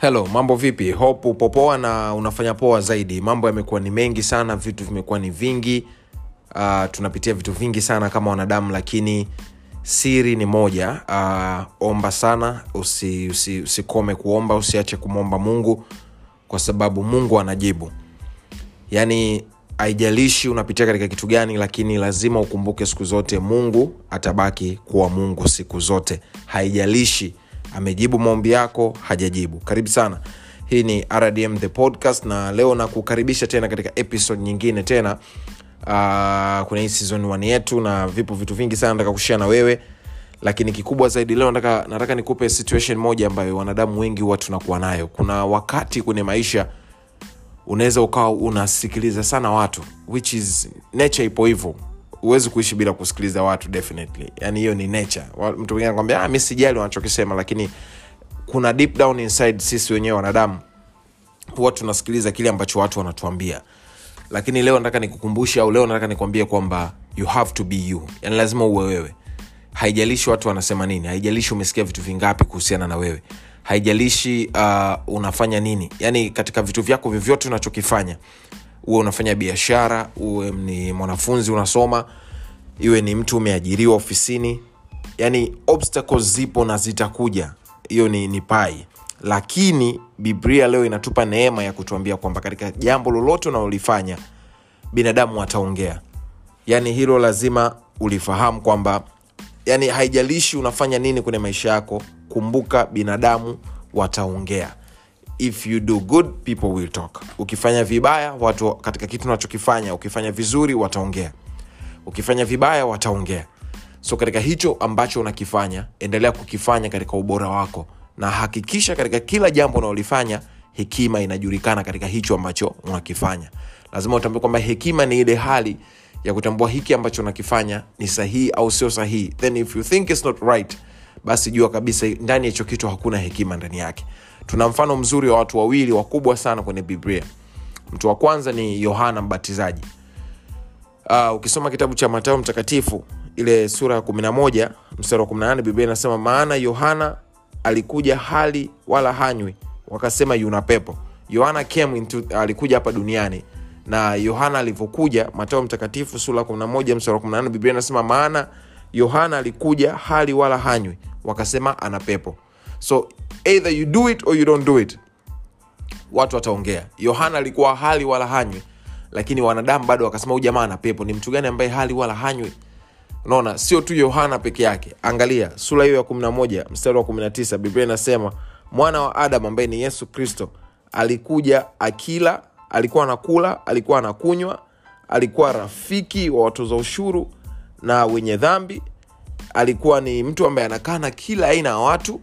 Hello, mambo vipi? Hope upo poa na unafanya poa zaidi. Mambo yamekuwa ni mengi sana, vitu vimekuwa ni vingi. Uh, tunapitia vitu vingi sana kama wanadamu, lakini siri ni moja. Uh, omba sana, usi, usi, usikome kuomba, usiache kumwomba Mungu kwa sababu Mungu anajibu. Yaani haijalishi unapitia katika kitu gani, lakini lazima ukumbuke siku zote Mungu atabaki kuwa Mungu siku zote, haijalishi amejibu maombi yako hajajibu. Karibu sana. Hii ni rdm the podcast na leo nakukaribisha tena katika episode nyingine tena. Uh, kuna hii season 1 yetu na vipo vitu vingi sana nataka kushia na wewe. Lakini kikubwa zaidi leo nataka, nataka nikupe situation moja ambayo wanadamu wengi huwa tunakuwa nayo. Kuna wakati kwenye maisha unaweza ukawa unasikiliza sana watu which is nature ipo hivyo huwezi kuishi bila kusikiliza watu definitely. Yani hiyo ni nature. Mtu mwingine anakwambia ah, mi sijali wanachokisema lakini kuna deep down inside sisi wenyewe wanadamu huwa tunasikiliza kile ambacho watu wanatuambia. Lakini leo nataka nikukumbushe au leo nataka nikwambie kwamba you have to be you. Yani lazima uwe wewe. Haijalishi watu wanasema nini haijalishi umesikia vitu vingapi kuhusiana na wewe. Haijalishi uh, unafanya nini. Yani katika vitu vyako vyovyote unachokifanya uwe unafanya biashara uwe ni mwanafunzi unasoma iwe ni mtu umeajiriwa ofisini yani obstacles zipo na zitakuja. Hiyo ni, ni pai. Lakini biblia leo inatupa neema ya kutuambia kwamba katika jambo lolote unalolifanya binadamu ataongea. Yani hilo lazima ulifahamu kwamba yani haijalishi unafanya nini kwenye maisha yako kumbuka binadamu wataongea if you do good people will talk. Ukifanya vibaya watu katika kitu unachokifanya ukifanya vizuri wataongea. Ukifanya vibaya wataongea. So katika hicho ambacho unakifanya endelea kukifanya katika ubora wako. Na hakikisha katika kila jambo unaolifanya hekima inajulikana katika hicho ambacho unakifanya. Lazima utambue kwamba hekima ni ile hali ya kutambua hiki ambacho unakifanya ni sahihi au sio sahihi. Then if you think it's not right basi jua kabisa ndani ya hicho kitu hakuna hekima ndani yake tuna mfano mzuri wa watu wawili wakubwa sana kwenye biblia. Mtu wa kwanza ni yohana mbatizaji. Uh, ukisoma kitabu cha matayo mtakatifu ile sura ya 11 mstari wa 18 biblia inasema maana yohana alikuja hali wala hanywi. Wakasema yuna pepo. Yohana alikuja hapa duniani. Na yohana alivyokuja matayo mtakatifu sura 11 mstari wa 18 biblia inasema maana yohana alikuja hali wala hanywi. Wakasema ana pepo so either you do it or you don't do it. Watu wataongea. Yohana alikuwa hali wala hanywi lakini wanadamu bado wakasema huu jamaa ana pepo. Ni mtu gani ambaye hali wala hanywi? Unaona sio tu yohana peke yake. Angalia sura hiyo ya 11 mstari wa 19 biblia inasema mwana wa adam ambaye ni yesu kristo alikuja akila alikuwa anakula alikuwa anakunywa alikuwa rafiki wa watoza ushuru na wenye dhambi alikuwa ni mtu ambaye na kila aina ya watu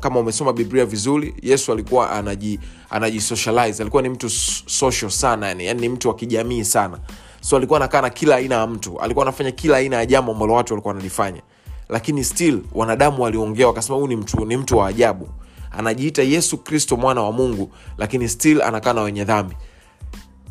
kama umesoma biblia vizuri yesu alikuwa anaji, anajisocialize. Alikuwa ni mtu social sana yani, yani ni mtu wa kijamii sana. So alikuwa anakaa na kila aina ya mtu. Alikuwa anafanya kila aina ya jambo ambalo watu walikuwa wanalifanya. Lakini still wanadamu waliongea wakasema huyu ni mtu, ni mtu wa ajabu. Anajiita yesu kristo mwana wa mungu lakini still anakaa na wenye dhambi.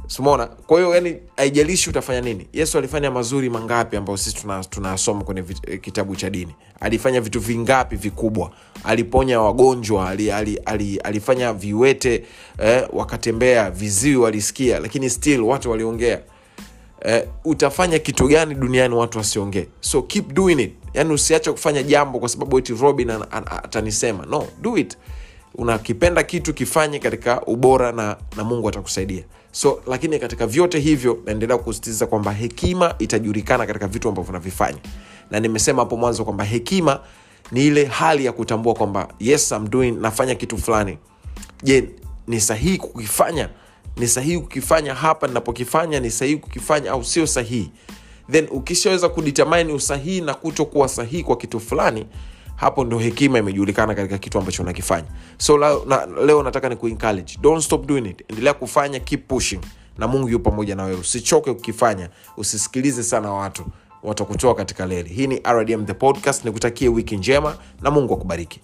Simona kwa hiyo yani haijalishi utafanya nini. Yesu alifanya mazuri mangapi ambayo sisi tunasoma tuna tunayasoma kwenye vit, kitabu cha dini. Alifanya vitu vingapi vikubwa aliponya wagonjwa ali, ali, ali, alifanya viwete eh, wakatembea viziwi walisikia lakini still watu waliongea. Eh, utafanya kitu gani duniani watu wasiongee? So keep doing it. Yani usiache kufanya jambo kwa sababu eti robin an- an- atanisema. No do it. Unakipenda kitu kifanye katika ubora na, na mungu atakusaidia. So lakini katika vyote hivyo naendelea kusisitiza kwamba hekima itajulikana katika vitu ambavyo unavifanya. Na nimesema hapo mwanzo kwamba hekima ni ile hali ya kutambua kwamba yes I'm doing nafanya kitu fulani. Je ni sahihi kukifanya? Ni sahihi kukifanya hapa ninapokifanya? Ni sahihi kukifanya au sio sahihi? Then ukishaweza kudetermine usahihi na kutokuwa sahihi kwa kitu fulani hapo ndo hekima imejulikana katika kitu ambacho unakifanya. So la, na, leo nataka ni kuencourage. Don't stop doing it. Endelea kufanya keep pushing. Na mungu yu pamoja na wewe. Usichoke ukifanya usisikilize sana watu watakutoa katika leli hii ni rdm the podcast. Nikutakie wiki njema na mungu akubariki